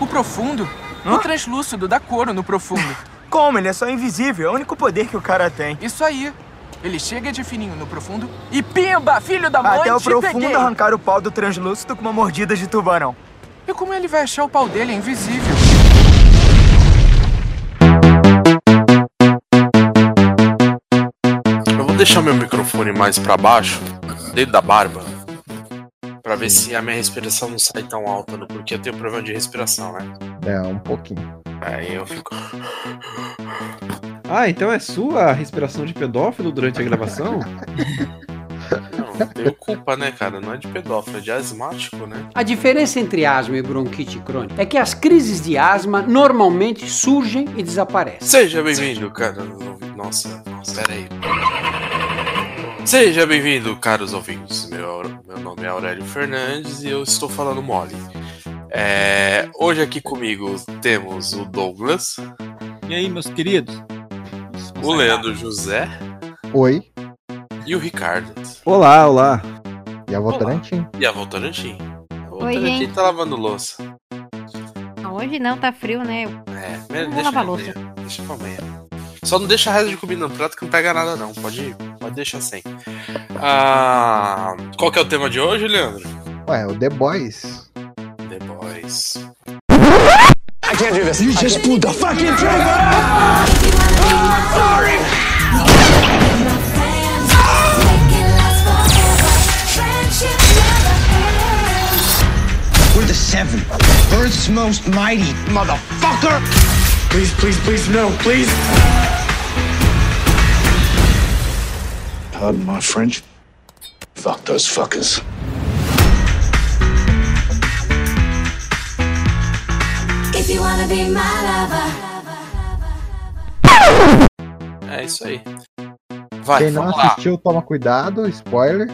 O profundo? O translúcido dá couro no profundo. Como? Ele é só invisível. É o único poder que o cara tem. Isso aí. Ele chega de fininho no profundo e pimba, filho da mãe, Até o profundo peguei. arrancar o pau do translúcido com uma mordida de tubarão. E como ele vai achar o pau dele? É invisível. Eu vou deixar meu microfone mais pra baixo, dentro da barba, pra ver se a minha respiração não sai tão alta, né? porque eu tenho problema de respiração, né? É, um pouquinho. Aí eu fico. Ah, então é sua a respiração de pedófilo durante a gravação? Não, tenho culpa, né, cara? Não é de pedófilo, é de asmático, né? A diferença entre asma e bronquite crônica é que as crises de asma normalmente surgem e desaparecem. Seja bem-vindo, cara. Nossa, nossa, peraí. Seja bem-vindo, caros ouvintes. Meu, meu nome é Aurélio Fernandes e eu estou falando mole. É, hoje aqui comigo temos o Douglas, E aí, meus queridos? o Leandro José Oi. e o Ricardo. Olá, olá. E a Votarantim? E a Votorantim. A Oi, Votorantim gente. tá lavando louça. Hoje não, tá frio, né? É, deixa lavar louça. Deixa pra amanhã. Só não deixa resto de comida no prato que não pega nada não. Pode, pode deixar sem. Ah, qual que é o tema de hoje, Leandro? Ué, o The Boys. The Boys. We're the seven. Earth's most mighty motherfucker. Please, please, please, no, please. Pardon my French. Fuck those fuckers. If you wanna be my lover. É isso aí. Vai, Quem não vamos lá. assistiu, toma cuidado. Spoiler.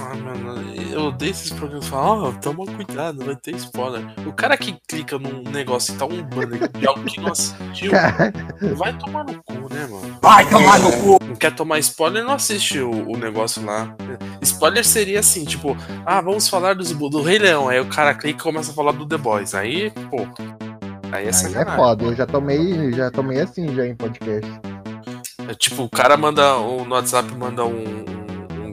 Ah, mano, eu odeio esses programas falam, ó, toma cuidado, vai ter spoiler. O cara que clica num negócio e tá um banner de algo que não assistiu, vai tomar no cu, né, mano? Vai tomar no cu. Não quer tomar spoiler, não assiste o, o negócio lá. Spoiler seria assim, tipo, ah, vamos falar dos, do Rei Leão. Aí o cara clica e começa a falar do The Boys. Aí, pô. Aí é Aí é foda. Eu já tomei, já tomei assim já em podcast. É tipo, o cara manda um- no WhatsApp manda um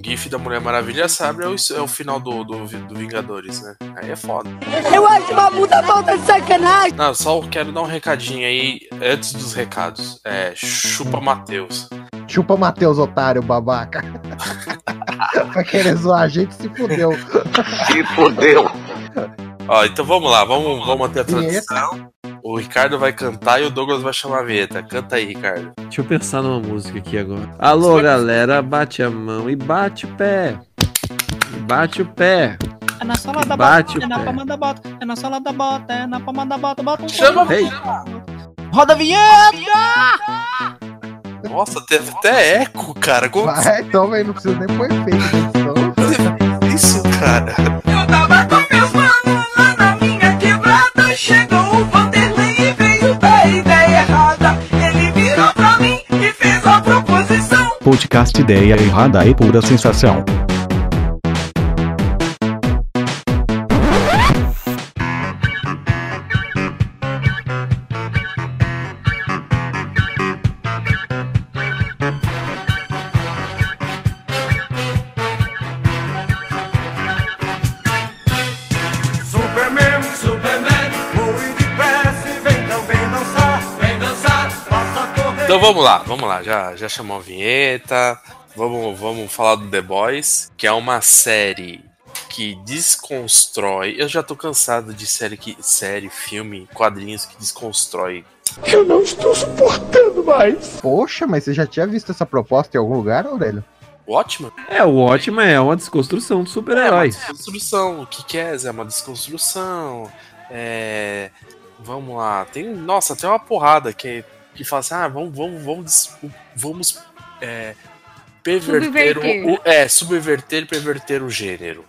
GIF da Mulher Maravilha, sabe? É o, é o final do, do, do Vingadores, né? Aí é foda. Eu acho uma puta falta de sacanagem. Não, só quero dar um recadinho aí antes dos recados. É, chupa Matheus. Chupa Matheus, otário, babaca. Vai querer zoar a gente, se fudeu. Se fodeu. Ó, então vamos lá, vamos, vamos manter a tradição. O Ricardo vai cantar e o Douglas vai chamar a vinheta. Canta aí, Ricardo. Deixa eu pensar numa música aqui agora. Alô, galera, bate a mão e bate o pé. Bate o pé. É na sola da Bate bota, é na pé. palma da bota, é na sola da bota, é na palma da bota, bota um Chama-. Ei. Roda a vinheta! Nossa, teve até eco, cara. Como Vai, toma aí, não precisa nem pôr efeito. né? isso, cara? Podcast Ideia Errada e Pura Sensação. Lá. Já, já chamou a vinheta. Vamos, vamos falar do The Boys, que é uma série que desconstrói. Eu já tô cansado de série que série, filme, quadrinhos que desconstrói. Eu não estou suportando mais. Poxa, mas você já tinha visto essa proposta em algum lugar, Aurélio? Watchmen? É, o ótimo é uma desconstrução do É uma super-herói. desconstrução. O que quer é uma desconstrução. É. Vamos lá. Tem. Nossa, tem uma porrada que, que fala assim: ah, vamos, vamos, vamos, vamos é, perverter Subverter. o, o- É, subverter e perverter o gênero.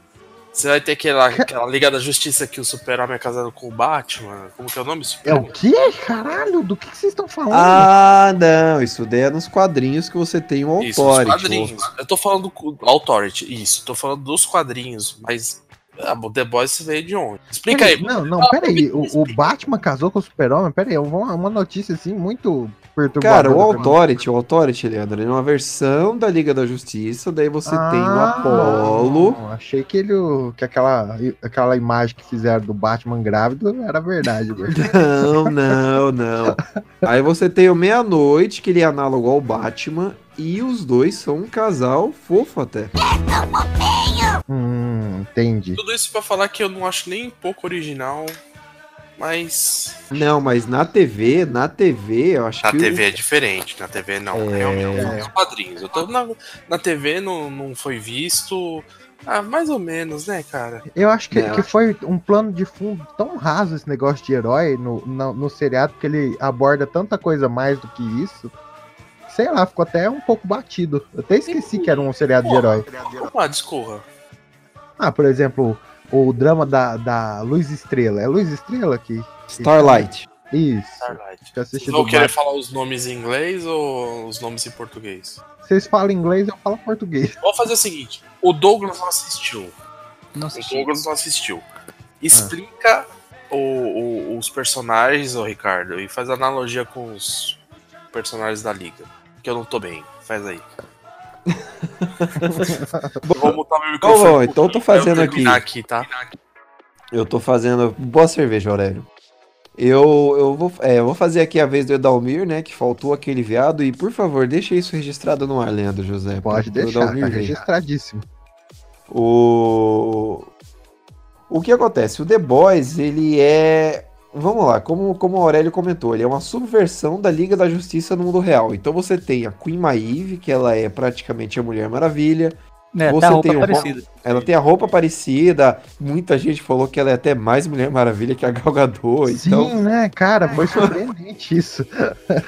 Você vai ter aquela, aquela Liga da Justiça que o Super-Homem é casado com o Batman. Como que é o nome? É Super o quê? Caralho, do que que vocês estão falando? Ah, não, isso daí é nos quadrinhos que você tem um Isso, os authority. quadrinhos. Eu tô falando do Authority, isso. Tô falando dos quadrinhos, mas Ah, o The Boys veio de onde? Explica aí. Não, não, peraí. O, o Batman casou com o Super-Homem? Peraí, uma, uma notícia assim muito perturbadora. Cara, o. Authority, o Authority, Leandro, ele é uma versão da Liga da Justiça, daí você tem o Ah, Apollo. não, achei que, ele, que aquela, aquela imagem que fizeram do Batman grávido era verdade. Não, não, não. Aí você tem o Meia-Noite, que ele é análogo ao Batman, e os dois são um casal fofo até. hum, entendi. Tudo isso pra falar que eu não acho nem um pouco original, mas. Não, mas na TV, na TV, eu acho Na que. o- TV é diferente, na TV não. É. Realmente, os quadrinhos. Eu tô na, na TV não, não foi visto. Ah, mais ou menos, né, cara? Eu acho que, que foi um plano de fundo tão raso esse negócio de herói no, no, no seriado, porque ele aborda tanta coisa mais do que isso. Sei lá, ficou até um pouco batido. Eu até esqueci que era um seriado de herói. Ah, discorra. Ah, por exemplo, o drama da, da Luz Estrela. É Luz Estrela que. Starlight. Isso. Starlight. Que Vocês vão querer falar os nomes em inglês ou os nomes em português? Vocês falam inglês, eu falo português. Vamos fazer o seguinte: o Douglas não assistiu. Não O assisti. Douglas não assistiu. Explica o- o- os personagens, ô Ricardo, e faz analogia com os personagens da Liga. Que eu não tô bem. Faz aí. Vou mutar meu Então, microfone. bom, então eu tô eu fazendo terminar aqui. aqui, tá? Eu tô fazendo. Boa cerveja, Aurélio. Eu, eu, vou, é, eu vou fazer aqui a vez do Edalmir, né? Que faltou aquele viado. E por favor, deixa isso registrado no ar, Leandro José. Pode deixar, tá Edalmir ver. registradíssimo. O. O que acontece? O The Boys, ele é. Vamos lá, como, como o Aurélio comentou, ele é uma subversão da Liga da Justiça no mundo real. Então você tem a Queen Maeve, que ela é praticamente a Mulher Maravilha. É, Você tá a roupa tem parecida. Ela tem a roupa parecida. Muita gente falou que ela é até mais Mulher Maravilha que a Gal Gadot. Sim, Então né, cara? Foi surpreendente isso.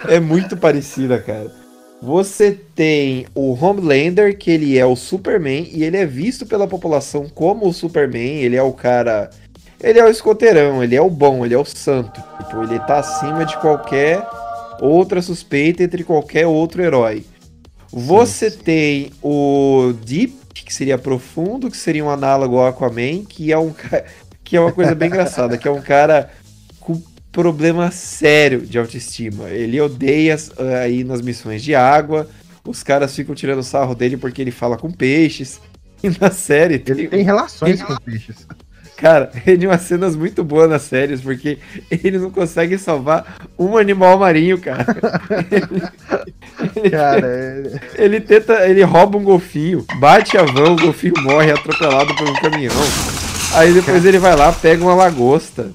é muito parecida, cara. Você tem o Homelander, que ele é o Superman, e ele é visto pela população como o Superman. Ele é o cara. Ele é o escoteirão, ele é o bom, ele é o santo. Tipo, ele tá acima de qualquer outra suspeita entre qualquer outro herói. Você tem o Deep, que seria profundo, que seria um análogo ao Aquaman, que é um ca- que é uma coisa bem engraçada, que é um cara com problema sério de autoestima. Ele odeia ah, ir nas missões de água. Os caras ficam tirando sarro dele porque ele fala com peixes. E na série Ele tem relações com peixes. Cara, tem umas cenas muito boas nas séries, porque ele não consegue salvar um animal marinho, cara. Ele, Cara, é- ele tenta, ele rouba um golfinho, bate a vão, o golfinho morre atropelado por um caminhão. Aí depois ele vai lá, pega uma lagosta.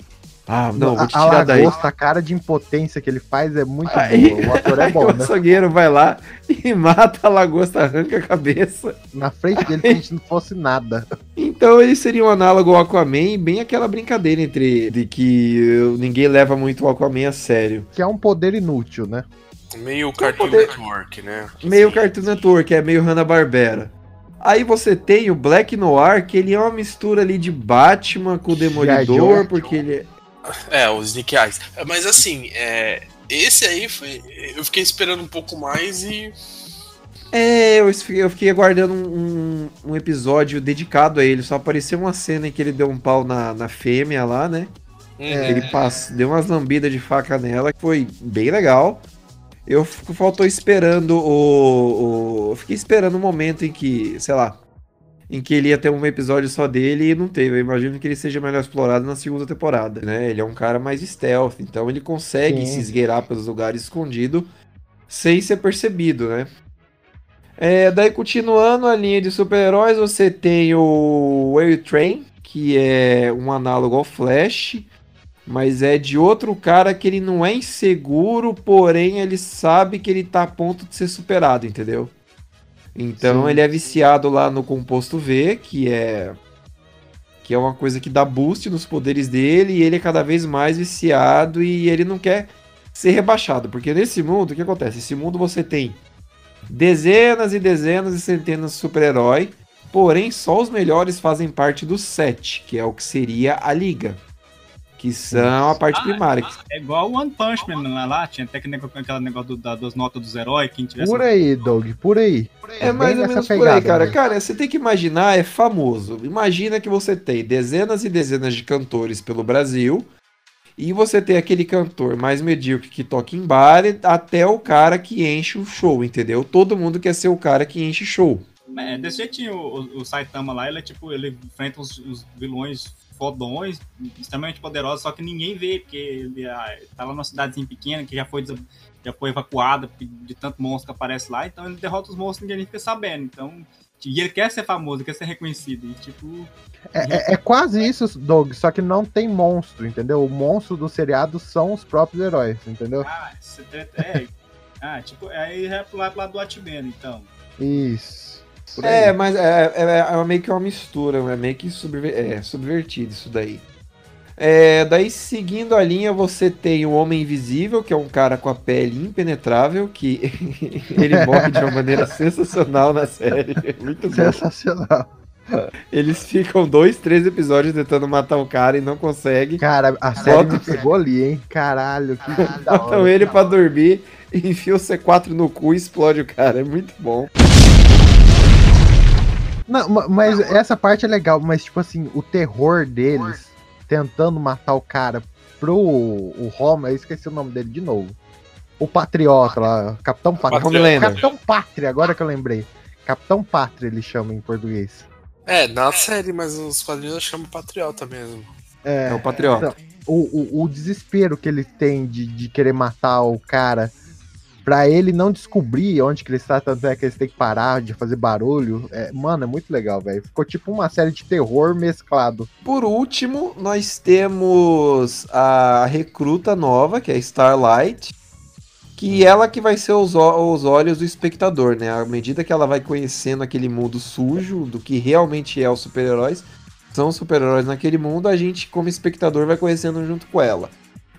Ah, não, vou te a, tirar a daí. lagosta, a cara de impotência que ele faz é muito Aí, boa. O ator é aí bom, o né? açougueiro vai lá e mata a lagosta, arranca a cabeça. Na frente dele, como se não fosse nada. Então ele seria um análogo ao Aquaman, bem aquela brincadeira entre de que ninguém leva muito o Aquaman a sério. Que é um poder inútil, né? Meio Cartoon poder- Network, né? Meio Cartoon Network, é meio Hanna-Barbera. Aí você tem o Black Noir, que ele é uma mistura ali de Batman com o Demolidor, porque ele é... É, os Nick Eyes. Mas assim, é, esse aí foi. Eu fiquei esperando um pouco mais e. É, eu fiquei, aguardando um, um- um episódio dedicado a ele. Só apareceu uma cena em que ele deu um pau na, na fêmea lá, né? É. Ele passou, deu umas lambidas de faca nela, que foi bem legal. Eu fico, faltou esperando o, o- Eu fiquei esperando o momento em que, sei lá, em que ele ia ter um episódio só dele e não teve. Eu imagino que ele seja melhor explorado na segunda temporada, né? Ele é um cara mais stealth, então ele consegue Sim. se esgueirar pelos lugares escondido sem ser percebido, né? É, daí, continuando a linha de super-heróis, você tem o Train, que é um análogo ao Flash, mas é de outro cara que ele não é inseguro, porém ele sabe que ele tá a ponto de ser superado, entendeu? Então Sim. ele é viciado lá no composto V, que é que é uma coisa que dá boost nos poderes dele, e ele é cada vez mais viciado e ele não quer ser rebaixado, porque nesse mundo o que acontece? Esse mundo você tem dezenas e dezenas e centenas de super-herói, porém só os melhores fazem parte do set, que é o que seria a liga. Que são a parte Ah, primária. que- É igual o One Punch Man lá, lá tinha até aquele negócio, aquele negócio do- da- das notas dos heróis, quem tivesse... Por aí, Doug, por aí. É mais Bem ou menos por aí, pegada cara. mesmo. Cara, você tem que imaginar, é famoso. Imagina que você tem dezenas e dezenas de cantores pelo Brasil. E você tem aquele cantor mais medíocre que toca em bar e- até o cara que enche o show, entendeu? Todo mundo quer ser o cara que enche show. É, desse jeitinho, o, o- o Saitama lá, ele é tipo, ele enfrenta os, os vilões fodões, extremamente poderosos, só que ninguém vê, porque ele ah, tá lá numa cidadezinha pequena que já foi, já foi evacuada de tanto monstro que aparece lá, então ele derrota os monstros e ninguém fica sabendo. Então, e ele quer ser famoso, quer ser reconhecido. E, tipo, É, é- é quase isso, Doug, só que não tem monstro, entendeu? O monstro do seriado são os próprios heróis, entendeu? ah, esse treta- é, ah, tipo, aí é pro lado, pro lado do Atman, então. Isso. É, mas é, é- é meio que uma mistura, é meio que subver- é, subvertido isso daí. É, daí, seguindo a linha, você tem o Homem Invisível, que é um cara com a pele impenetrável, que ele morre de uma maneira sensacional na série. Muito bom. Sensacional. Eles ficam dois, três episódios tentando matar o cara e não conseguem. Cara, a série me Bota- pegou ali, hein? Caralho, que da Botam hora. ele pra dormir, enfia o C4 no cu e explode o cara. É muito bom. Não, ma- mas essa parte é legal, mas tipo assim, o terror deles tentando matar o cara pro o Homer, eu esqueci o nome dele de novo. O Patriota lá, Capitão Pátria. Homelander. Capitão Pátria, agora que eu lembrei. Capitão Pátria ele chama em português. É, na série, mas os quadrinhos chamam Patriota mesmo. É, É o Patriota. então, o, o, o desespero que ele tem de, de querer matar o cara pra ele não descobrir onde que ele está, tanto é que eles têm que parar de fazer barulho. É, mano, é muito legal, velho. Ficou tipo uma série de terror mesclado. Por último, nós temos a recruta nova, que é Starlight, que ela que vai ser os, os olhos do espectador, né? À medida que ela vai conhecendo aquele mundo sujo, do que realmente é os super-heróis, são super-heróis naquele mundo, a gente, como espectador, vai conhecendo junto com ela.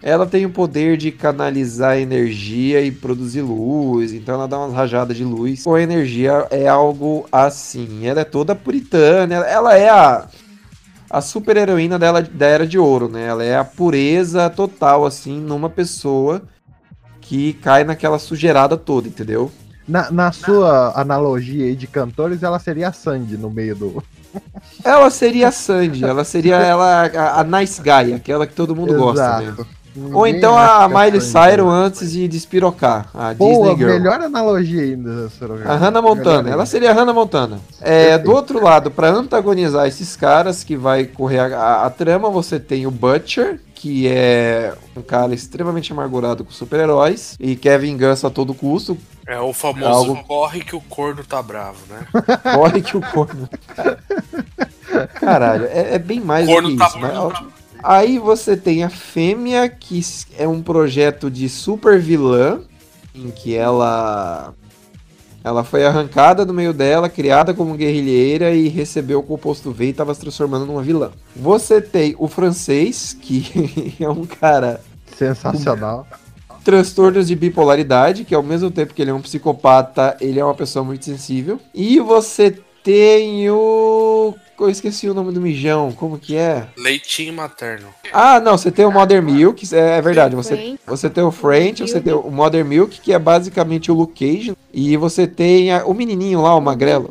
Ela tem o poder de canalizar energia e produzir luz, então ela dá umas rajadas de luz. Com a energia é algo assim. Ela é toda puritana, ela- é a, a super heroína dela da era de ouro, né? Ela é a pureza total, assim, numa pessoa que cai naquela sujeirada toda, entendeu? Na, na sua analogia aí de cantores, ela seria a Sandy no meio do. Ela seria a Sandy, ela seria ela a, a nice guy, aquela que todo mundo gosta Exato. mesmo. Ninguém Ou então a que Miley Cyrus antes de despirocar, a Pô, Disney a Girl. melhor analogia ainda, Sorocaba. A Hannah Montana, ela seria a Hannah Montana. É, do outro lado, pra antagonizar esses caras que vai correr a, a- a trama, você tem o Butcher, que é um cara extremamente amargurado com super-heróis e quer vingança a todo custo. É o famoso Algo- corre que o corno tá bravo, né? Corre que o corno. Caralho, é, é bem mais do Corno que tá isso. mas- bravo. Aí você tem a Fêmea, que é um projeto de super vilã, em que ela. Ela foi arrancada do meio dela, criada como guerrilheira e recebeu o composto V e estava se transformando numa vilã. Você tem o francês, que é um cara Sensacional. transtornos de bipolaridade, que ao mesmo tempo que ele é um psicopata, ele é uma pessoa muito sensível. E você tem o. Eu esqueci o nome do mijão, como que é? Leitinho materno. Ah, não, você tem o Mother Milk, é, é verdade. Você, você tem o French, você tem o Mother Milk, que é basicamente o Luke Cage. E você tem a- o menininho lá, o magrelo.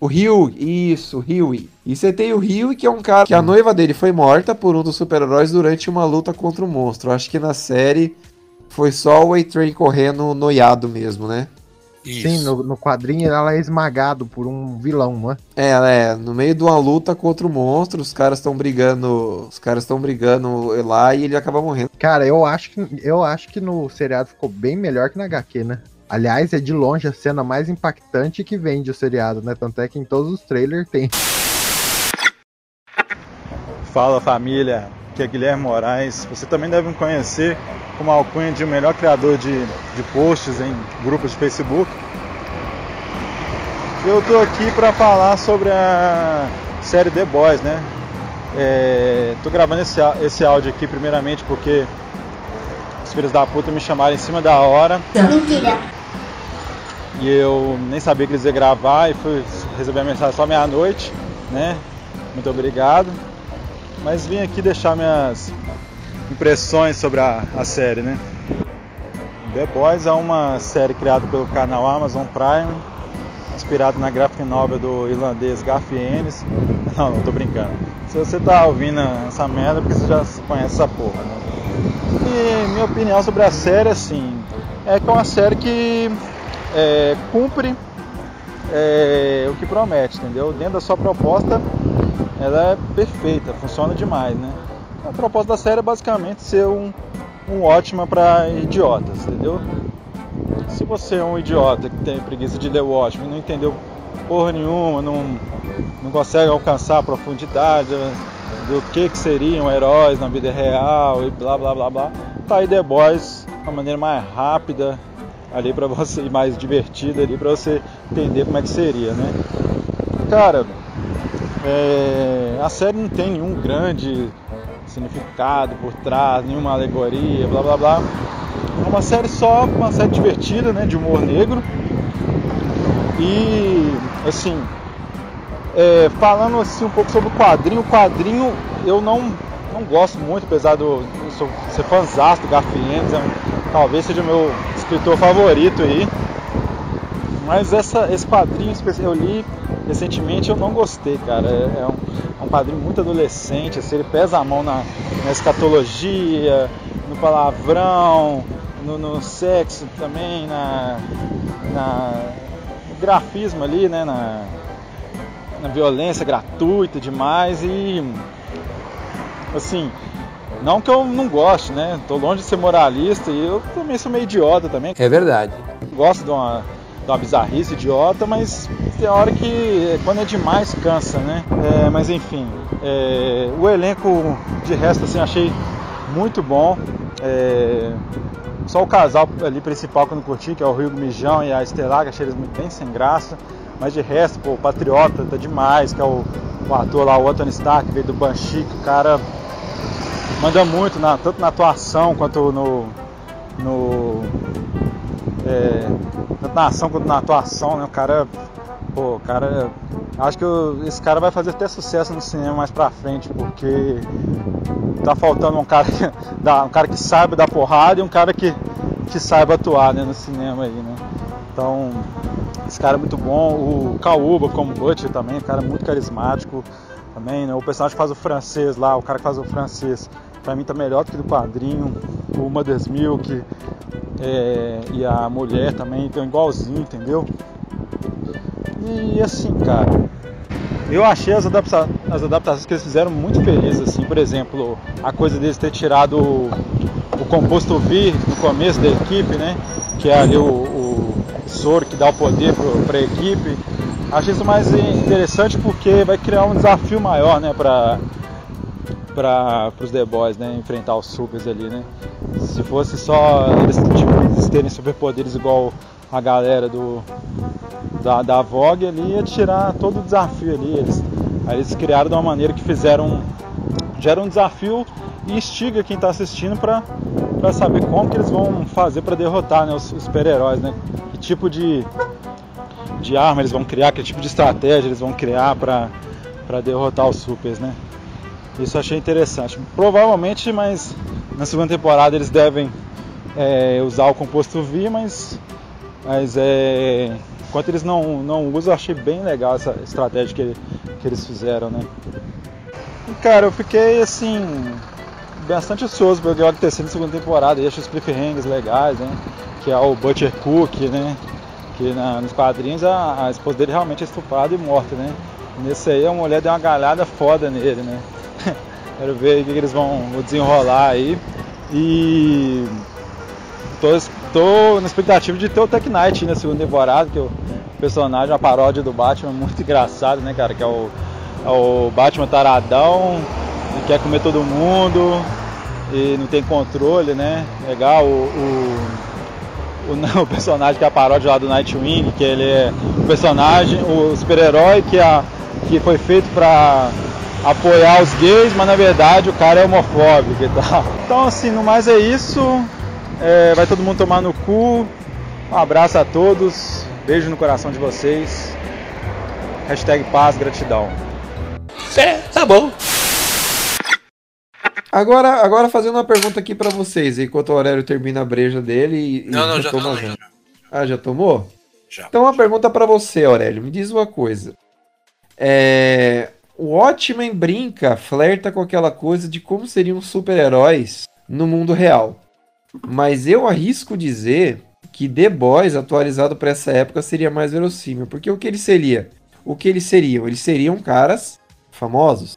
O Hugh, isso, Huey. E você tem o Huey, que é um cara que a noiva dele foi morta por um dos super-heróis durante uma luta contra o monstro. Acho que na série foi só o A-Train correndo noiado mesmo, né? Sim, no, no quadrinho ela é esmagado por um vilão, né? É, é, no meio de uma luta contra o monstro, os caras estão brigando, os caras estão brigando lá e ele acaba morrendo. Cara, eu acho que eu acho que no seriado ficou bem melhor que na HQ, né? Aliás, é de longe a cena mais impactante que vende o seriado, né? Tanto é que em todos os trailers tem. Fala família, aqui é Guilherme Moraes. Você também deve me conhecer como alcunha de melhor criador de, de posts em grupos de Facebook. Eu tô aqui para falar sobre a série The Boys, né? É, tô gravando esse, esse áudio aqui primeiramente porque os filhos da puta me chamaram em cima da hora. Mentira. E eu nem sabia que eles iam gravar e fui receber a mensagem só meia-noite, né? Muito obrigado. Mas vim aqui deixar minhas, impressões sobre a, a série, né? The Boys é uma série criada pelo canal Amazon Prime, inspirado na graphic novel do irlandês Garth Ennis. Não, não tô brincando. Se você tá ouvindo essa merda, é porque você já conhece essa porra, né? E minha opinião sobre a série, assim, é que é uma série que é, cumpre é, o que promete, entendeu? Dentro da sua proposta, ela é perfeita, funciona demais, né? A proposta da série é basicamente ser um, um ótima para idiotas, entendeu? Se você é um idiota que tem preguiça de ler o não entendeu porra nenhuma, não, não consegue alcançar a profundidade do que, que seriam heróis na vida real e blá blá blá blá, tá aí The Boys uma maneira mais rápida ali para você e mais divertida ali para você entender como é que seria, né? Cara, é, a série não tem nenhum grande significado por trás, nenhuma alegoria, blá blá blá. É uma série só, uma série divertida, né, de humor negro. E assim, é, falando assim um pouco sobre o quadrinho, o quadrinho eu não, não gosto muito, apesar de eu ser fãzão do Garfiennes, é talvez seja o meu escritor favorito aí. Mas essa, esse quadrinho eu li recentemente eu não gostei, cara. É, é, um, é um quadrinho muito adolescente, assim, ele pesa a mão na, na escatologia, no palavrão, no, no sexo também, na, na, no grafismo ali, né? Na, na violência gratuita demais e assim, não que eu não goste, né? Tô longe de ser moralista e eu também sou meio idiota também. É verdade. Gosto de uma, de uma bizarrice idiota, mas tem hora que quando é demais cansa, né? É, mas enfim, é, o elenco de resto assim achei muito bom. É, só o casal ali principal que eu não curti, que é o Rio Mijão e a Estelar, que achei eles muito bem sem graça. Mas de resto, pô, o Patriota tá demais, que é o, o ator lá, o Anthony Stark, veio do Banshee, que o cara manda muito, na, tanto na atuação quanto no. no é, tanto na ação quanto na atuação, né? O cara. Pô, o cara. Acho que eu, esse cara vai fazer até sucesso no cinema mais pra frente, porque tá faltando um cara que, um cara que saiba dar porrada e um cara que, que saiba atuar né, no cinema aí, né? Então, esse cara é muito bom. O Kauba como Butcher também, um cara muito carismático também, né? O personagem que faz o francês lá, o cara que faz o francês, pra mim tá melhor do que do quadrinho. O Mother's Milk é, e a mulher também estão igualzinho, entendeu? E assim, cara, eu achei as, adapta as adaptações que eles fizeram muito felizes, assim, por exemplo, a coisa deles ter tirado o, o composto V no começo da equipe, né? Que é ali o, o soro que dá o poder para a equipe. Achei isso mais interessante porque vai criar um desafio maior, né, para para os The Boys, né, enfrentar os supers ali, né. Se fosse só eles, tipo, eles terem superpoderes igual a galera do da, da Vogue ali, ia tirar todo o desafio ali. Eles, aí eles criaram de uma maneira que fizeram gera um desafio e instiga quem está assistindo para saber como que eles vão fazer para derrotar né, os, os super-heróis, né? Que tipo de, de arma eles vão criar, que tipo de estratégia eles vão criar para derrotar os supers, né? Isso achei interessante. Provavelmente, mas na segunda temporada eles devem é, usar o composto V, mas, mas é, enquanto eles não, não usam, achei bem legal essa estratégia que, que eles fizeram, né? Cara, eu fiquei assim bastante ansioso pelo que vai acontecer na segunda temporada. E acho os cliffhangers legais, né? Que é o Butcher Cook, né? Que na, nos quadrinhos a, a, esposa dele realmente é estuprada e morta, né? E nesse aí a mulher deu uma galhada foda nele, né? Quero ver o que, eles vão desenrolar aí. E tô, tô na expectativa de ter o Tech Knight na segunda temporada, que o personagem, a paródia do Batman, muito engraçado, né, cara? Que é o é o Batman taradão, que quer comer todo mundo e não tem controle, né? Legal, o, o, o, o personagem que é a paródia lá do Nightwing, que ele é o personagem, o super-herói que, que foi feito para apoiar os gays, mas na verdade o cara é homofóbico e tal. Então assim, no mais é isso. É, vai todo mundo tomar no cu. Um abraço a todos. Beijo no coração de vocês. Hashtag paz, gratidão. É, tá bom. Agora, agora fazendo uma pergunta aqui pra vocês, enquanto o Aurélio termina a breja dele e, Não, não, já toma tomei, junto. Ah, já tomou? Já. Então uma pergunta pra você, Aurélio. Me diz uma coisa. É, o Watchmen brinca, flerta com aquela coisa de como seriam super-heróis no mundo real. Mas eu arrisco dizer que The Boys, atualizado pra essa época, seria mais verossímil. Porque o que ele seria? O que eles seriam? Eles seriam caras famosos.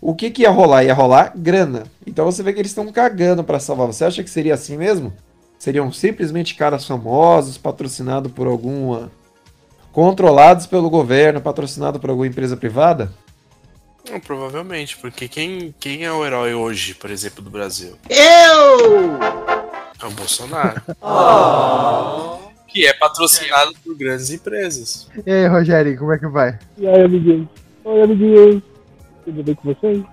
O que, que ia rolar? Ia rolar grana. Então você vê que eles estão cagando pra salvar. Você acha que seria assim mesmo? Seriam simplesmente caras famosos, patrocinados por alguma. Controlados pelo governo, patrocinados por alguma empresa privada? Não, provavelmente, porque quem, quem é o herói hoje, por exemplo, do Brasil? Eu! É o Bolsonaro. Que é patrocinado por grandes empresas. E aí, Rogério, como é que vai? E aí, amiguinhos? Oi, amiguinhos. Tudo bem com vocês?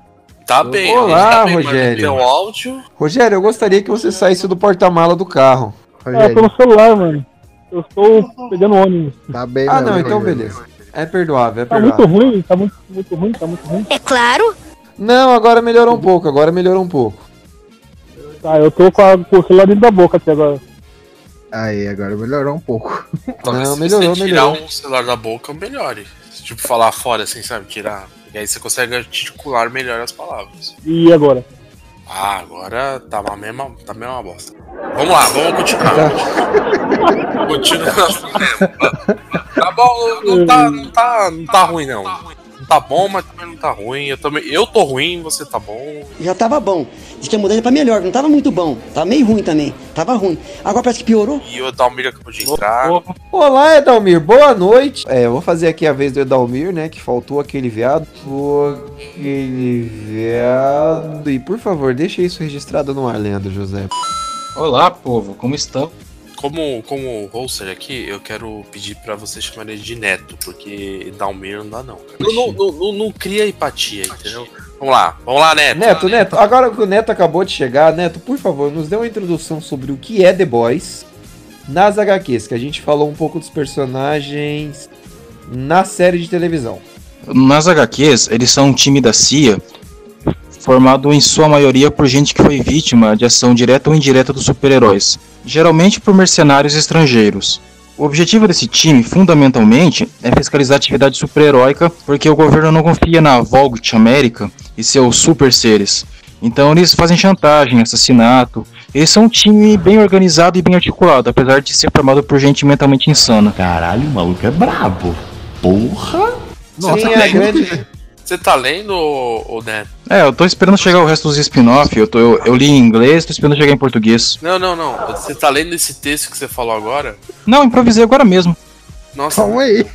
Tá bem, Olá, tá bem, Rogério. Teu áudio. Rogério, eu gostaria que você saísse do porta-mala do carro. Ah, eu tô no celular, mano. Eu estou pegando ônibus. Tá bem, Ah, não, amigo. então beleza. É perdoável, é Tá muito perdoável. ruim, tá muito, muito ruim, tá muito ruim. É claro. Não, agora melhorou um pouco, agora melhorou um pouco. Tá, eu tô com, a, com o celular dentro da boca até agora. Aí, agora melhorou um pouco. Talvez Não, se melhorou, você tirar melhorou. um celular da boca, melhore. Tipo, falar fora, assim, sabe? Tirar. E aí você consegue articular melhor as palavras. E agora? Ah, agora tá uma mesma, tá mesmo uma bosta. Vamos lá, vamos continuar. Continua. Tá bom, não tá, não tá, não tá ruim não. Não tá bom, mas também não tá ruim. Eu também, eu tô ruim, você tá bom. Já tava bom. Diz que a mudança pra melhor, não tava muito bom. Tava meio ruim também. Tava ruim. Agora parece que piorou. E o Dalmir acabou de entrar. Olá, Edalmir, boa noite. É, eu vou fazer aqui a vez do Edalmir, né? Que faltou aquele viado. Aquele viado. E por favor, deixa isso registrado no ar, Leandro José. Olá, povo, como estão? Como, como hoster aqui, eu quero pedir pra você chamar ele de Neto, porque Dalmir não dá não. cara. Não, não, não, não- não cria empatia, entendeu? Vamos lá, vamos lá, Neto. Neto, Neto, agora que o Neto acabou de chegar, Neto, por favor, nos dê uma introdução sobre o que é The Boys nas HQs, que a gente falou um pouco dos personagens na série de televisão. Nas HQs, eles são um time da CIA, formado em sua maioria por gente que foi vítima de ação direta ou indireta dos super-heróis, geralmente por mercenários estrangeiros. O objetivo desse time, fundamentalmente, é fiscalizar a atividade super-heróica, porque o governo não confia na Volgt América e seus super seres. Então eles fazem chantagem, assassinato. Eles são um time bem organizado e bem articulado, apesar de ser formado por gente mentalmente insana. Caralho, o maluco é brabo. Porra! Nossa, Sim, é grande... Você tá lendo, ô Neto? É, eu tô esperando chegar o resto dos spin-off, eu, tô- eu, eu li em inglês, tô esperando chegar em português. Não, não, não. Você tá lendo esse texto que você falou agora? Não, improvisei agora mesmo. Nossa, Calma aí.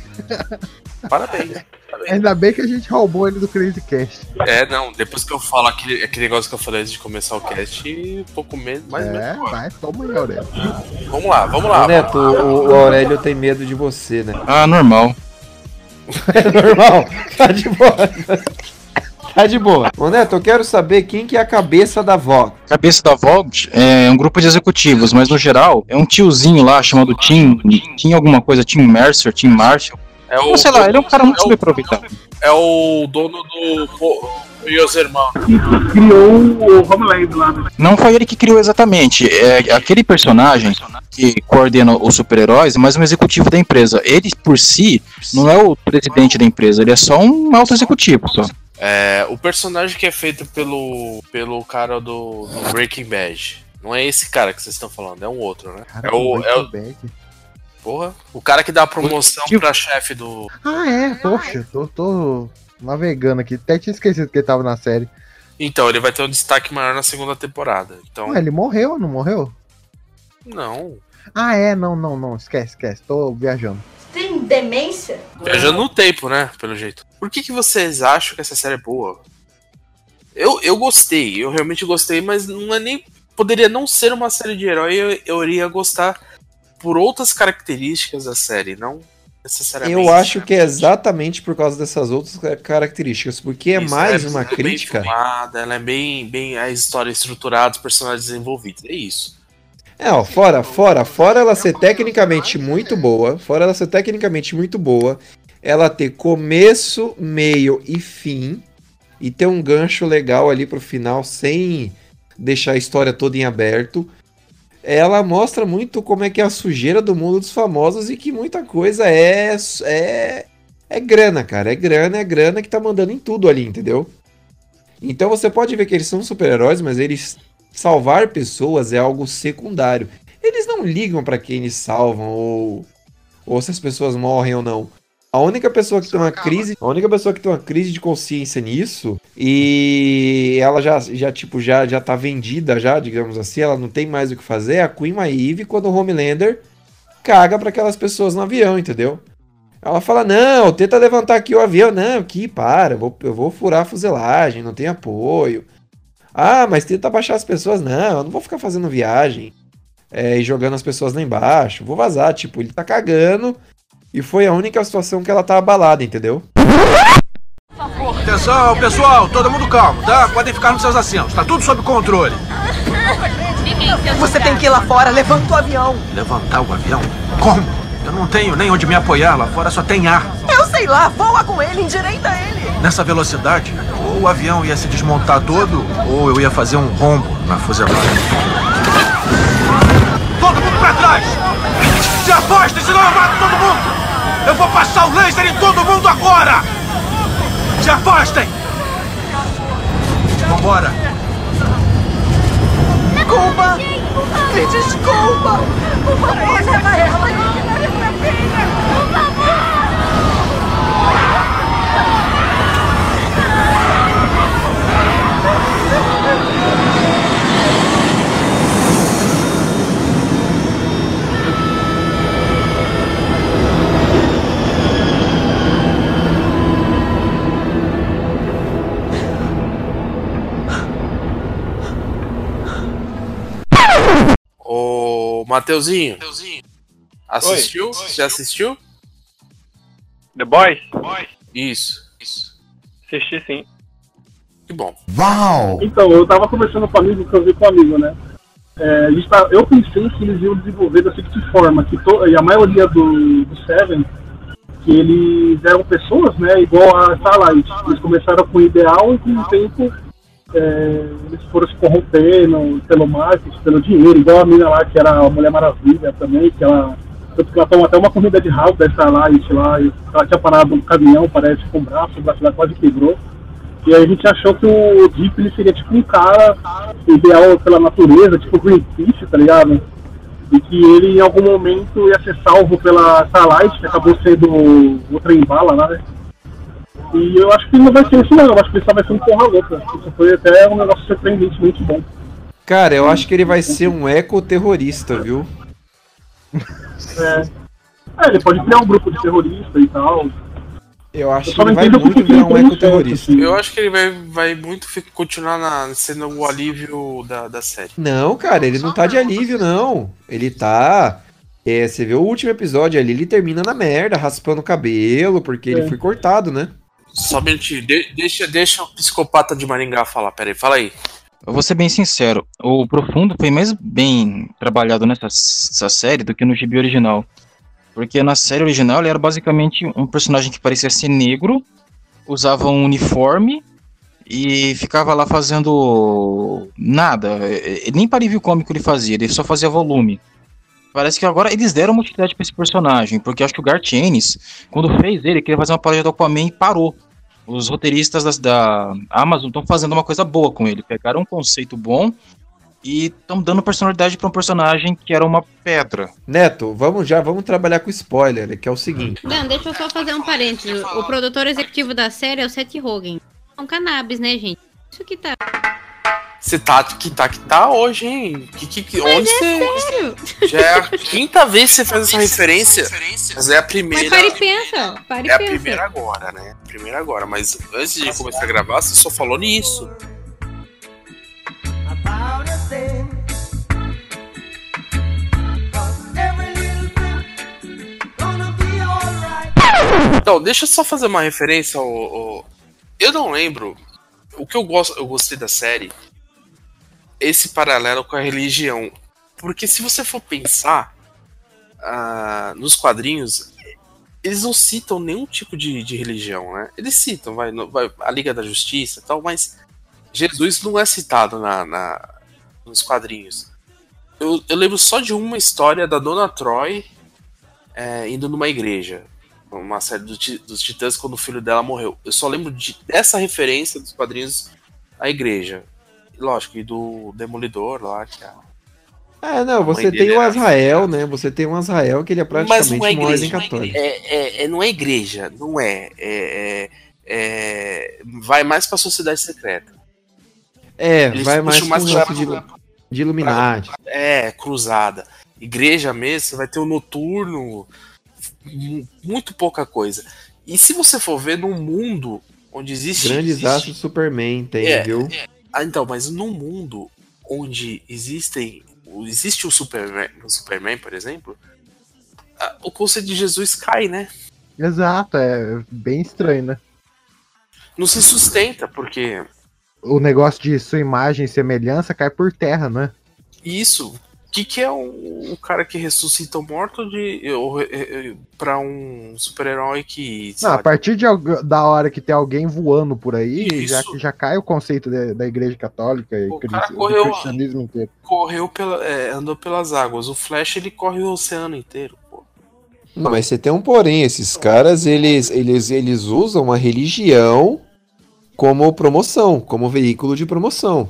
parabéns. Ainda bem que a gente roubou ele do Crazy Cast. É, não, depois que eu falo aquele, aquele negócio que eu falei antes de começar o cast, um pouco menos, mais É, vai, toma aí, Aurélio. Vamos lá, vamos lá. Ô, Neto, o, o Aurélio tem medo de você, né? Ah, normal. É normal, tá de boa. Tá de boa. Ô Neto, eu quero saber quem que é a cabeça da Vox. Cabeça da Vogt é um grupo de executivos, mas no geral é um tiozinho lá chamado Tim. Tim alguma coisa, Tim Mercer, Tim Marshall. É Ou sei lá, ele é um cara muito subaproveitado. É o dono do Pô, Meus Irmãos. Criou o Homeland lá, né? Não foi ele que criou exatamente. É aquele personagem que coordena os super-heróis, é mais um executivo da empresa. Ele, por si, não é o presidente da empresa, ele é só um alto executivo só. É, o personagem que é feito pelo, pelo cara do, do Breaking Bad. Não é esse cara que vocês estão falando, é um outro, né? é o, é o, porra, o cara que dá a promoção pra chefe do. Ah, é, poxa, tô, tô navegando aqui. Até tinha esquecido que ele tava na série. Então, ele vai ter um destaque maior na segunda temporada. Então, Ué, ele morreu, não morreu? não. Ah, é, não, não, não, esquece, esquece, tô viajando. Tem demência? Viajando no tempo, né? Pelo jeito. Por que, que vocês acham que essa série é boa? Eu, eu gostei, eu realmente gostei, mas não é nem. Poderia não ser uma série de herói, eu, eu iria gostar por outras características da série, não necessariamente. Eu acho que é exatamente por causa dessas outras ca- características, porque é Isso, mais ela uma é bem crítica. filmada, ela é bem, bem a história estruturada, os personagens desenvolvidos. É isso. É, ó, fora, fora, fora ela ser tecnicamente muito boa, fora ela ser tecnicamente muito boa, ela ter começo, meio e fim, e ter um gancho legal ali pro final sem deixar a história toda em aberto. Ela mostra muito como é que é a sujeira do mundo dos famosos e que muita coisa é é é grana, cara, é grana, é grana que tá mandando em tudo ali, entendeu? Então você pode ver que eles são super-heróis, mas eles salvar pessoas é algo secundário. Eles não ligam pra quem eles salvam ou ou se as pessoas morrem ou não. A única pessoa que tem uma crise, a única pessoa que tem uma crise de consciência nisso e ela já, já tipo já já tá vendida já, digamos assim, ela não tem mais o que fazer, é a Queen Maeve quando o Homelander caga para aquelas pessoas no avião, entendeu? Ela fala: "Não, tenta levantar aqui o avião, não, aqui para, eu vou, eu vou furar a fuselagem, não tem apoio". Ah, mas tenta baixar as pessoas, não, eu não vou ficar fazendo viagem é, e jogando as pessoas lá embaixo, vou vazar, tipo, ele tá cagando e foi a única situação que ela tá abalada, entendeu? Atenção, pessoal, todo mundo calmo, tá? Podem ficar nos seus assentos, tá tudo sob controle. Você tem que ir lá fora, levanta o avião. Levantar o avião? Como? Eu não tenho nem onde me apoiar, lá fora só tem ar. Eu sei lá, voa com ele, endireita ele. Nessa velocidade, ou o avião ia se desmontar todo, ou eu ia fazer um rombo na fuselagem. Todo mundo pra trás! Se afastem, senão eu mato todo mundo! Eu vou passar o laser em todo mundo agora! Se afastem! Vambora! Desculpa! Me desculpa! Por favor, leva ela! Ô, Mateuzinho. Assistiu? Já assistiu? The Boys? Isso. Assisti sim. Que bom. Uau! Então, eu tava conversando com um amigo, que eu vi com um amigo, né? É, a gente tá- eu pensei que eles iam desenvolver da seguinte forma, que to, e a maioria do, do Seven, que eles eram pessoas, né, igual a Starlight. Eles começaram com o ideal e com o tempo é, eles foram se corrompendo pelo marketing, pelo dinheiro, igual a mina lá que era a Mulher Maravilha também, que ela. Tanto que ela tomou até uma corrida de rabo da Starlight lá, e ela tinha parado no caminhão, parece, com o braço, o braço dela quase quebrou. E aí a gente achou que o Deep ele seria tipo um cara ideal pela natureza, tipo Greenpeace, tá ligado? E que ele em algum momento ia ser salvo pela Starlight, que acabou sendo o trem bala lá, né? E eu acho que não vai ser isso não, eu acho que ele só vai ser um porra louca. Isso foi até um negócio surpreendentemente bom. Cara, eu acho que ele vai ser um ecoterrorista, viu? É. é, ele pode criar um grupo de terroristas e tal. Eu acho Eu que ele vai muito virar ele um ecoterrorista. certo, Eu acho que ele vai, vai muito continuar na- sendo o alívio da, da série. Não, cara, ele não tá de alívio, não. Ele tá. É, você vê o último episódio ali, ele termina na merda, raspando o cabelo, porque ele É. foi cortado, né? Minutinho, de- deixa, deixa o psicopata de Maringá falar. Pera aí, fala aí. Eu vou ser bem sincero, o Profundo foi mais bem trabalhado nessa essa série do que no gibi original. Porque na série original ele era basicamente um personagem que parecia ser negro, usava um uniforme e ficava lá fazendo nada. Nem para alívio cômico ele fazia, ele só fazia volume. Parece que agora eles deram uma utilidade pra esse personagem, porque acho que o Garth Ennis, quando fez ele, queria fazer uma paródia do Aquaman e parou. Os roteiristas das- da Amazon estão fazendo uma coisa boa com ele. Pegaram um conceito bom e estão dando personalidade pra um personagem que era uma pedra. Neto, vamos já, vamos trabalhar com spoiler, que é o seguinte. Não, deixa eu só fazer um parênteses. O produtor executivo da série é o Seth Rogen. É um cannabis, né, gente? Isso que tá. Você tá que tá que tá hoje, hein? Que, que, que, Mas onde é você. sério. Já é a quinta vez que você faz essa referência. Mas é a Mas primeira. para e pensa. Para e É a pensa. primeira agora, né? Primeira agora. Mas antes de começar a gravar, você só falou nisso. Então, deixa eu só fazer uma referência ao, ao- Eu não lembro. O que eu gosto, eu gostei da série. Esse paralelo com a religião. Porque se você for pensar ah, nos quadrinhos, eles não citam nenhum tipo de, de religião, né? Eles citam, vai, vai, a Liga da Justiça e tal, mas Jesus não é citado na, na- nos quadrinhos. Eu, eu lembro só de uma história da Dona Troy é, indo numa igreja. Uma série do dos Titãs quando o filho dela morreu. Eu só lembro de, dessa referência dos quadrinhos à igreja. Lógico, e do Demolidor lá, que é É, não, você tem o Azrael, né? Você tem um Azrael que ele é Mas praticamente não é uma ordem igreja. católica. É, é- é- não é igreja, não é. É- é- é- vai mais pra sociedade secreta. É, Eles vai mais pro mais lance pra- de, de Illuminati. É, cruzada. Igreja mesmo, você vai ter o noturno, mu- muito pouca coisa. E se você for ver num mundo onde existe. Grandes existe- astros Superman tem, É, viu? é. Ah, então, mas num mundo onde existem. Existe o Superman, o Superman, por exemplo, ah, o conceito de Jesus cai, né? Exato, é bem estranho, né? Não se sustenta, porque O negócio de sua imagem e semelhança cai por terra, né? isso. O que, que é um, um cara que ressuscita o morto de, ou, eh, eh, pra um super-herói que. Não, a partir de, da hora que tem alguém voando por aí, Isso. já, já cai o conceito de- da igreja católica e cri- cara do correu- cristianismo inteiro. correu pela, é, andou pelas águas. O Flash ele corre o oceano inteiro. Pô. Não, mas você tem um porém, esses caras, eles, eles, eles usam a religião como promoção, como veículo de promoção.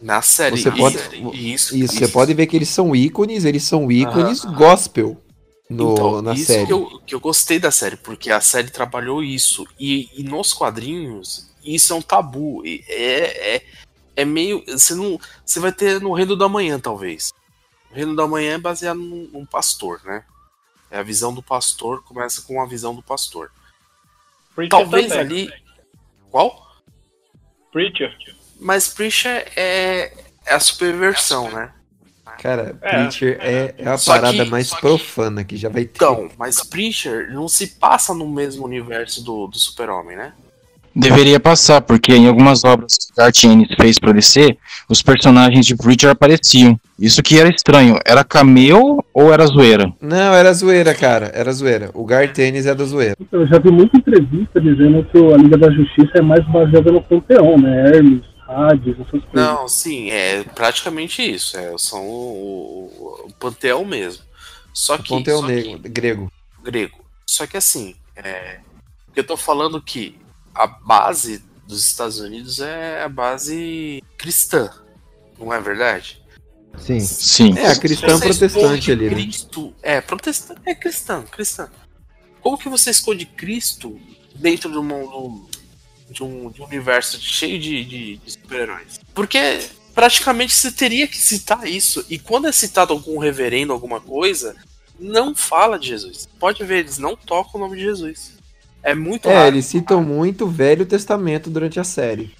Na série. Você isso, pode, isso, isso, você pode ver que eles são ícones, eles são ícones gospel no, Então, na isso série. Que, eu, que eu gostei da série, porque a série trabalhou isso. E, e nos quadrinhos, isso é um tabu. E É, é, é meio. Você não. Você vai ter no Reino da Manhã, talvez. O Reino da Manhã é baseado num, num pastor, né? É a visão do pastor, começa com a visão do pastor. Preacher Talvez também. ali. Qual? Preacher. Mas Preacher é, é a superversão, né? Cara, É. Preacher é, é a Só parada que- mais só que- profana que já vai ter. Então, mas Preacher não se passa no mesmo universo do, do Super-Homem, né? Deveria passar, porque em algumas obras que Garth Ennis fez pra DC, os personagens de Preacher apareciam. Isso que era estranho. Era cameo ou era zoeira? Não, era zoeira, cara. Era zoeira. O Gartenis é da zoeira. Eu já vi muita entrevista dizendo que a Liga da Justiça é mais baseada no panteão, né? Hermes, Hades, essas coisas. Não, sim, é praticamente isso. É, são o, o- o panteão mesmo. Só que. Panteão só negro, grego. que- grego. Só que assim, é, eu tô falando que a base dos Estados Unidos é a base cristã, não é verdade? Sim. Sim. É, a cristã Você protestante ali, né? Cristo, é, protestante, é cristã, cristã. Como que você esconde Cristo dentro de, uma- de um, de um universo cheio de, de- de super-heróis? Porque praticamente você teria que citar isso. E quando é citado algum reverendo, alguma coisa, não fala de Jesus. Pode ver, eles não tocam o nome de Jesus. É muito É, raro. eles citam muito o Velho Testamento durante a série.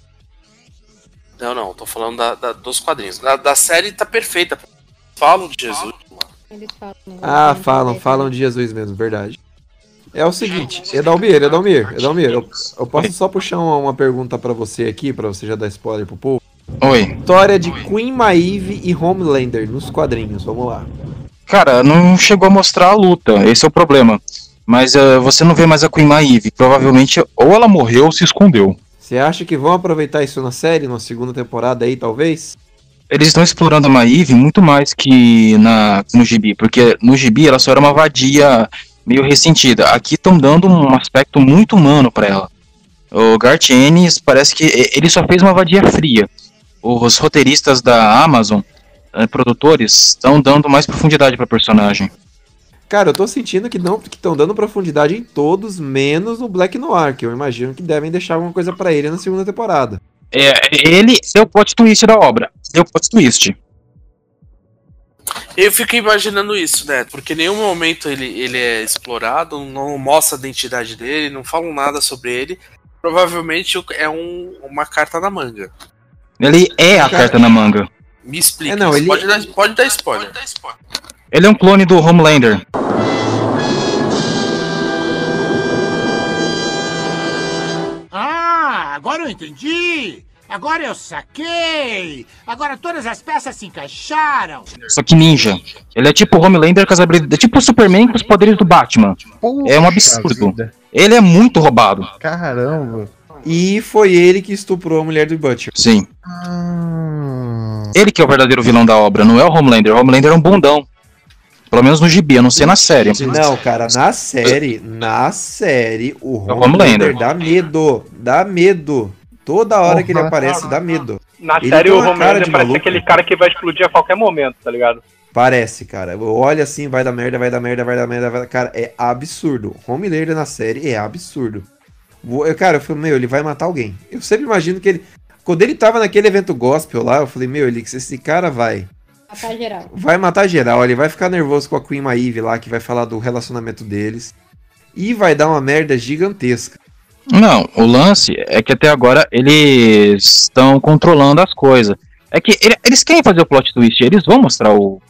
Não, não, tô falando da- da- dos quadrinhos. Da, da série tá perfeita. Falam de Jesus. Eles falam. Ah, falam, falam de Jesus mesmo, verdade. É o seguinte, Edalmir, Edalmir, Edalmir, eu, eu posso só puxar uma, uma pergunta pra você aqui, pra você já dar spoiler pro povo? Oi. História de Queen Maeve e Homelander nos quadrinhos, vamos lá. Cara, não chegou a mostrar a luta, esse é o problema. Mas eh, você não vê mais a Queen Maeve. Provavelmente ou ela morreu ou se escondeu. Você acha que vão aproveitar isso na série, na segunda temporada aí, talvez? Eles estão explorando a Maeve muito mais que na, no gibi, porque no gibi ela só era uma vadia meio ressentida. Aqui estão dando um aspecto muito humano pra ela. O Garth Ennis parece que ele só fez uma vadia fria. Os roteiristas da Amazon, eh, produtores, estão dando mais profundidade pra personagem. Cara, eu tô sentindo que não, que estão dando profundidade em todos, menos no Black Noir, que eu imagino que devem deixar alguma coisa pra ele na segunda temporada. É, ele é o plot twist da obra. É o plot twist. Eu fico imaginando isso, né? Porque em nenhum momento ele, ele é explorado, não mostra a identidade dele, não falam nada sobre ele. Provavelmente é um- uma carta na manga. Ele é a carta na manga. Me explica. É, não, ele- pode, dar, pode dar spoiler. Ele é um clone do Homelander. Ah, agora eu entendi. Agora eu saquei! Agora todas as peças se encaixaram! Só que ninja. Ele é tipo o Homelander com as habilidades. É tipo o Superman com os poderes do Batman. é um absurdo. Ele é muito roubado. Caramba. E foi ele que estuprou a mulher do Butcher. Sim. Ele que é o verdadeiro vilão da obra, não é o Homelander. O Homelander é um bundão. Pelo menos no gibi, eu não sei na série. Não, cara, na série, na série, o É o Homelander. Homelander dá medo, dá medo. Toda hora que ele aparece, dá medo. Na Ele série, o Homelander de parece maluco. aquele cara que vai explodir a qualquer momento, tá ligado? Parece, cara. Olha assim, vai dar merda, vai dar merda, vai dar merda, vai dar... Cara, é absurdo. Homelander na série é absurdo. Eu- Cara, eu falei, meu, ele vai matar alguém. Eu sempre imagino que ele... Quando ele tava naquele evento gospel lá, eu falei, meu, ele, esse cara vai... Matar geral. Vai matar geral, ele vai ficar nervoso com a Queen Maeve lá, que vai falar do relacionamento deles. E vai dar uma merda gigantesca. Não, o lance é que até agora eles estão controlando as coisas. É que ele- eles querem fazer o plot twist, eles vão mostrar o,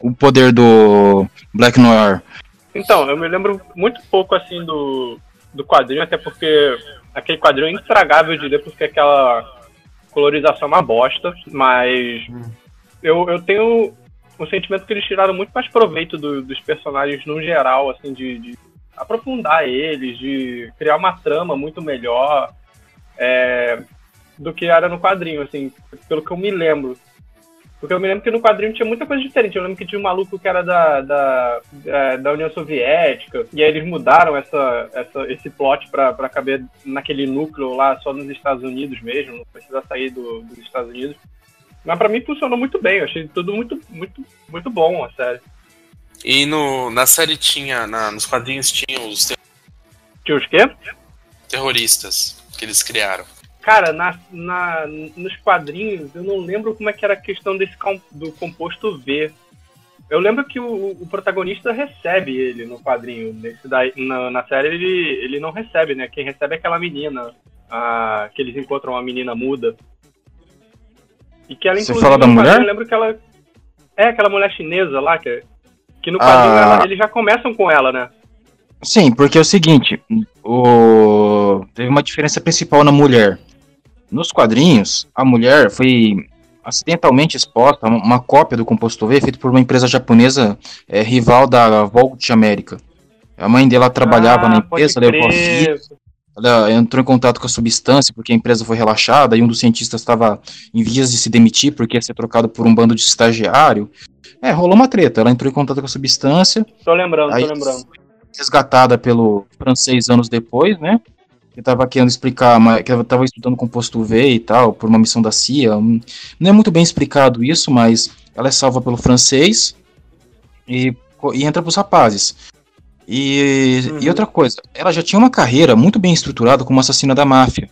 o poder do Black Noir. Então, eu me lembro muito pouco assim do, do quadrinho, até porque aquele quadrinho é intragável de ler, porque aquela colorização é uma bosta, mas eu, eu tenho o sentimento que eles tiraram muito mais proveito do- dos personagens no geral, assim, de, de aprofundar eles, de criar uma trama muito melhor é, do que era no quadrinho, assim, pelo que eu me lembro. Porque eu me lembro que no quadrinho tinha muita coisa diferente. Eu lembro que tinha um maluco que era da, da, da, da União Soviética, e aí eles mudaram essa, essa, esse plot pra caber naquele núcleo lá só nos Estados Unidos mesmo, não precisa sair do, dos Estados Unidos. Mas pra mim funcionou muito bem, eu achei tudo muito, muito, muito bom, a série. E no, na série tinha, na- nos quadrinhos tinha os ter- Tinha os quê? terroristas que eles criaram. Cara, na, na, nos quadrinhos, eu não lembro como é que era a questão desse do composto V. Eu lembro que o, o protagonista recebe ele no quadrinho. Nesse daí, na, na série ele, ele não recebe, né? Quem recebe é aquela menina. A, que eles encontram uma menina muda. E que ela, Você inclusive, fala da quadrinho, mulher? Eu lembro que ela. É aquela mulher chinesa lá, que, que no quadrinho Ah. ela- eles já começam com ela, né? Sim, porque é o seguinte, o... teve uma diferença principal na mulher. Nos quadrinhos, a mulher foi acidentalmente exposta a uma cópia do composto V feito por uma empresa japonesa é, rival da Volt América. A mãe dela trabalhava Ah, na empresa, levou a filha, entrou em contato com a substância porque a empresa foi relaxada e um dos cientistas estava em vias de se demitir porque ia ser trocado por um bando de estagiário. É, rolou uma treta. Ela entrou em contato com a substância, Tô lembrando, tô lembrando. resgatada pelo francês anos depois, né? Que tava querendo explicar, mas que ela tava estudando composto V e tal, por uma missão da CIA. Hum, Não é muito bem explicado isso, mas ela é salva pelo francês e, e entra pros rapazes. E, e outra coisa, ela já tinha uma carreira muito bem estruturada como assassina da máfia.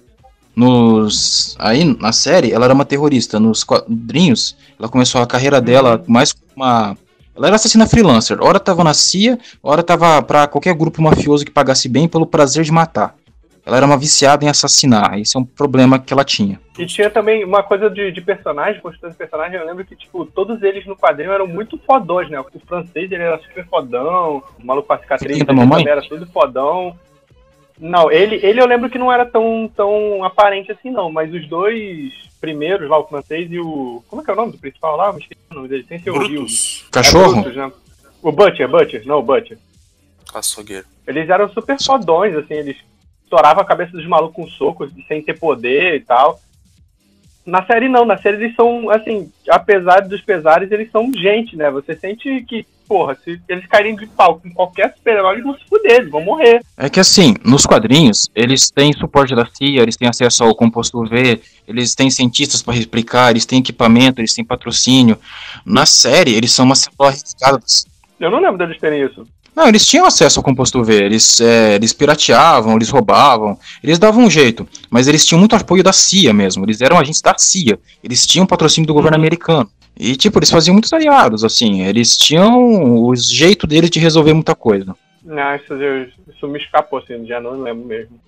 Nos, aí, na série, ela era uma terrorista. Nos quadrinhos, ela começou a carreira dela mais como uma. Ela era assassina freelancer. Ora tava na CIA, ora tava pra qualquer grupo mafioso que pagasse bem pelo prazer de matar. Ela era uma viciada em assassinar. Esse é um problema que ela tinha. E tinha também uma coisa de, de personagem, construção de personagem, eu lembro que, tipo, todos eles no quadrinho eram muito fodões, né? O francês, ele era super fodão, o maluco com a cicatriz, ele mamãe? também era tudo fodão. Não, ele, ele eu lembro que não era tão, tão aparente assim, não, mas os dois primeiros lá, o francês e o... Como é que é o nome do principal lá? Eu esqueci o nome dele, sem ser o Rio. Cachorro? É Brutus, né? O Butcher, Butcher, não, o Butcher. Açougueiro. Eles eram super fodões, assim, eles estouravam a cabeça dos malucos com socos, sem ter poder e tal. Na série não, na série eles são, assim, apesar dos pesares, eles são gente, né? Você sente que, porra, se eles caírem de pau com qualquer super-herói, eles vão se fuder, eles vão morrer. É que assim, nos quadrinhos, eles têm suporte da CIA, eles têm acesso ao composto V, eles têm cientistas para replicar, eles têm equipamento, eles têm patrocínio. Na série, eles são uma célula arriscada. Eu não lembro deles terem isso. Não, eles tinham acesso ao composto V, eles, é, eles pirateavam, eles roubavam, eles davam um jeito, mas eles tinham muito apoio da CIA mesmo, eles eram agentes da CIA, eles tinham patrocínio do governo americano. E, tipo, eles faziam muitos aliados, assim, eles tinham o jeito deles de resolver muita coisa. Não, isso, eu- isso me escapou, assim, já não lembro mesmo.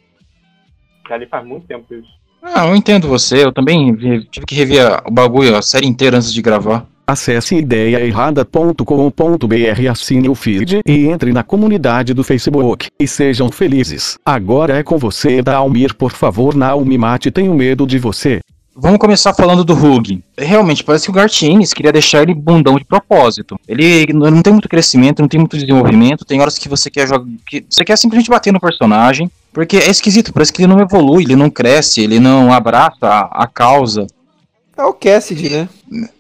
Ali faz muito tempo isso. Ah, eu entendo você, eu também tive que rever o bagulho, a série inteira antes de gravar. Acesse ideiaerrada.com.br, assine o feed e entre na comunidade do Facebook. E sejam felizes. Agora é com você, Dalmir. Por favor, Naomi Mate, tenho medo de você. Vamos começar falando do Hug. Realmente, parece que o Gartienes queria deixar ele bundão de propósito. Ele não tem muito crescimento, não tem muito desenvolvimento. Tem horas que você quer jogar. Que você quer simplesmente bater no personagem. Porque é esquisito, parece que ele não evolui, ele não cresce, ele não abraça a, a causa. É o Cassidy, né?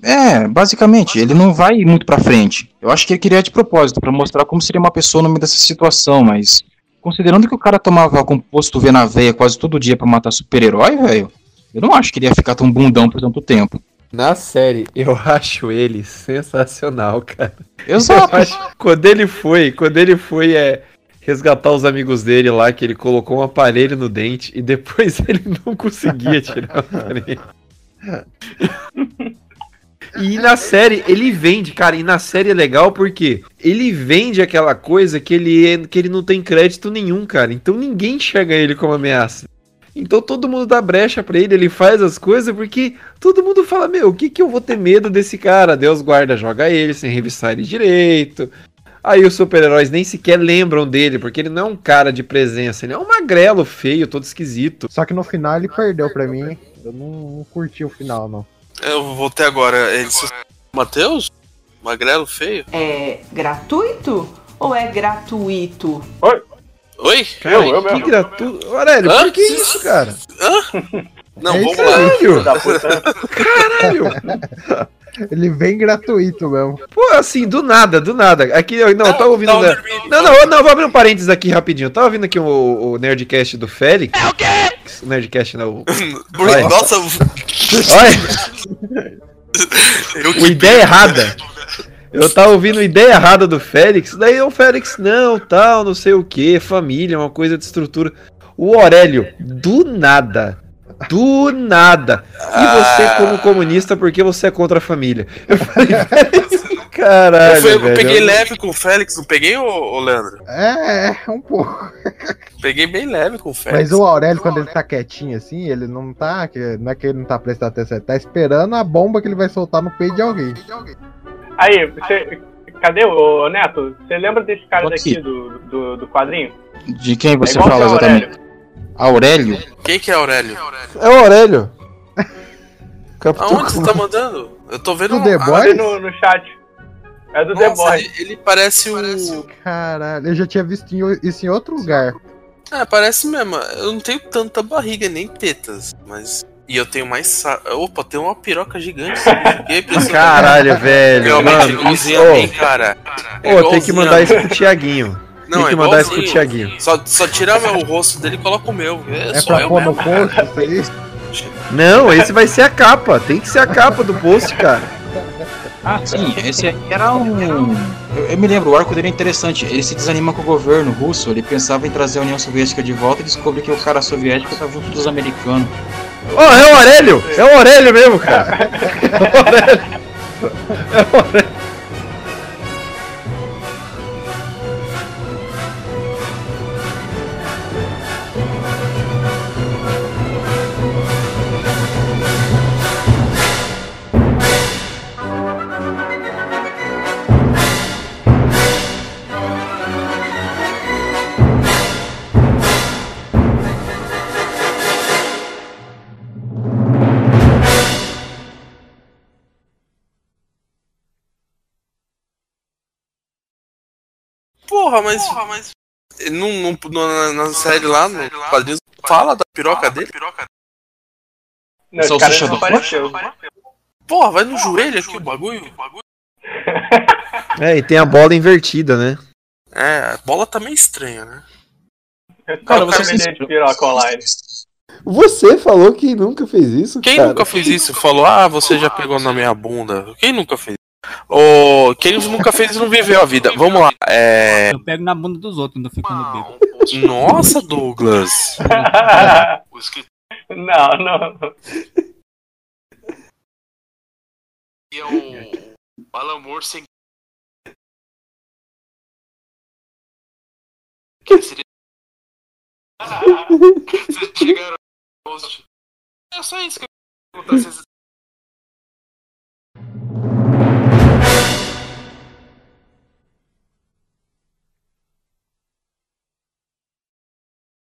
É, basicamente, ele não vai muito pra frente. Eu acho que ele queria de propósito, pra mostrar como seria uma pessoa no meio dessa situação, mas. Considerando que o cara tomava composto V na veia quase todo dia pra matar super-herói, velho, eu não acho que ele ia ficar tão bundão por tanto tempo. Na série, eu acho ele sensacional, cara. Exato. Eu acho- quando ele foi, quando ele foi é, resgatar os amigos dele lá, que ele colocou um aparelho no dente e depois ele não conseguia tirar o aparelho. E na série ele vende, cara, e na série é legal porque ele vende aquela coisa que ele, é- que ele não tem crédito nenhum, cara. Então ninguém enxerga ele como ameaça. Então todo mundo dá brecha pra ele, ele faz as coisas porque todo mundo fala: Meu, o que que eu vou ter medo desse cara? Deus guarda, joga ele sem revistar ele direito. Aí os super-heróis nem sequer lembram dele, porque ele não é um cara de presença, ele é um magrelo feio, todo esquisito. Só que no final ele perdeu pra mim. Eu não, não curti o final, não. Eu voltei agora. Ele se... Matheus? Magrelo feio? É gratuito ou é gratuito? Oi? Oi? Cara, que gratuito. Aurélio, Hã? por que isso, cara? Hã? Não, É vamos lá. aí. Caralho! Ele vem gratuito mesmo. Pô, assim, do nada, do nada. Aqui, eu não, eu tava ouvindo. né? Não, não, não, vou abrir um parênteses aqui rapidinho. Eu tava ouvindo aqui o, o Nerdcast do Félix. É o quê? O Nerdcast não. Olha. Nossa, Olha! o ideia errada. Eu tava ouvindo ideia errada do Félix, daí o Félix, não, tal, não sei o que, família, uma coisa de estrutura. O Aurélio, do nada, do nada. E você, como comunista, porque você é contra a família? Eu falei, Félix, caralho. eu, fui- eu velho, peguei eu- leve com o Félix, não peguei, ô, ô Leandro? É, um pouco. Peguei bem leve com o Félix. Mas o Aurélio, quando ele tá quietinho assim, ele não tá. Não é que ele não tá prestando atenção, ele tá esperando a bomba que ele vai soltar no peito de alguém. Aí, você. Cadê o Neto? Você lembra desse cara aqui. daqui do, do, do quadrinho? De quem você igual fala exatamente? Aurélio? Quem que é Aurélio? É o Aurélio. Aonde você tá mandando? Eu tô vendo Do The ah, Boys? No, no chat. É do The Nossa, Boys. ele, ele parece o. Caralho, eu já tinha visto isso em outro lugar. É, parece mesmo. Eu não tenho tanta barriga, nem tetas, mas. E eu tenho mais. Sa... Opa, tem uma piroca gigante. Impressionado. Caralho, velho. Realmente, Mano, igualzinho isso- a mim, cara. É Ô, tem que mandar isso pro Tiaguinho. Não, tem é que mandar isso pro. Tiaguinho. Só, só tirar o rosto dele e coloca o meu. É, É só pra eu pôr no post isso aí? Não, esse vai ser a capa. Tem que ser a capa do post, cara. Ah, sim, esse aí era um. Eu, eu me lembro, o arco dele é interessante. Ele se desanima com o governo russo, ele pensava em trazer a União Soviética de volta e descobre que o cara soviético tá junto dos americanos. Ó, é o Aurélio! É o Aurélio mesmo, cara. É o Aurélio. É o Aurélio. Porra, mas. Não, não, na, na série lá, no quadrinhos, fala da piroca dele? Não, esse cara não apareceu. Porra, vai no joelho aqui o bagulho. É, e tem a bola invertida, né? É, a bola tá meio estranha, né? Cara, você de piroca online. Você falou que nunca fez isso, Quem cara. nunca fez isso? Falou, ah, você já pegou na minha bunda. Quem nunca fez? Ô, quem nunca fez não viveu a vida. Vamos lá. É... Eu pego na bunda dos outros, não fico no bico. Nossa, Douglas. não, não. E é o Alan Moore sem. Que seria. Vocês chegaram. É só isso que eu vou perguntar. Vocês